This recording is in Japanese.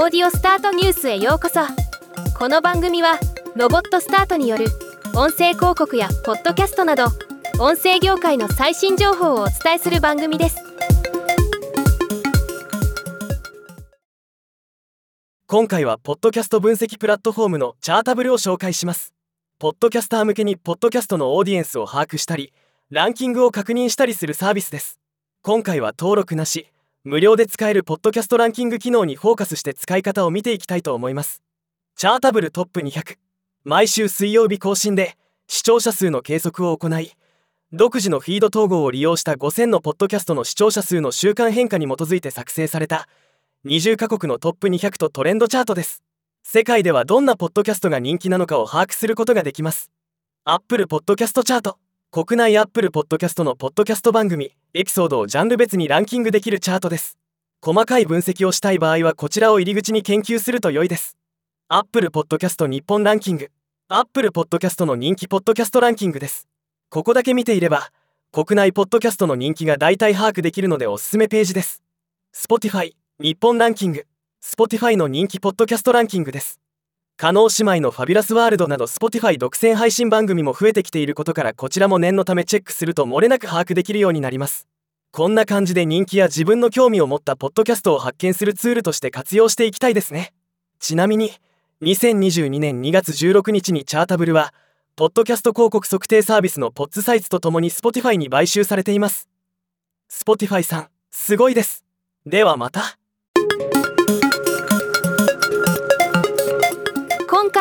オーディオスタートニュースへようこそ。この番組はロボットスタートによる音声広告やポッドキャストなど音声業界の最新情報をお伝えする番組です。今回はポッドキャスト分析プラットフォームのチャータブルを紹介します。ポッドキャスター向けにポッドキャストのオーディエンスを把握したりランキングを確認したりするサービスです。今回は登録なし。無料で使えるポッドキャストランキング機能にフォーカスして使い方を見ていきたいと思います。チャータブルトップ200毎週水曜日更新で視聴者数の計測を行い独自のフィード統合を利用した5000のポッドキャストの視聴者数の週間変化に基づいて作成された20カ国のトップ200とトレンドチャートです。世界ではどんなポッドキャストが人気なのかを把握することができます。アップルポッドキャストチャート。国内アップルポッドキャストのポッドキャスト番組エピソードをジャンル別にランキングできるチャートです。細かい分析をしたい場合はこちらを入り口に研究すると良いです。アップルポッドキャスト日本ランキングアップルポッドキャストの人気ポッドキャストランキングです。ここだけ見ていれば国内ポッドキャストの人気が大体把握できるのでおすすめページです。Spotify 日本ランキング。Spotify の人気ポッドキャストランキングです。加納姉妹のファビュラスワールドなど Spotify 独占配信番組も増えてきていることからこちらも念のためチェックすると漏れなく把握できるようになります。こんな感じで人気や自分の興味を持ったポッドキャストを発見するツールとして活用していきたいですね。ちなみに2022年2月16日にチャータブルはポッドキャスト広告測定サービスのポッツサイツとともに Spotify に買収されています。Spotify さんすごいです。ではまた。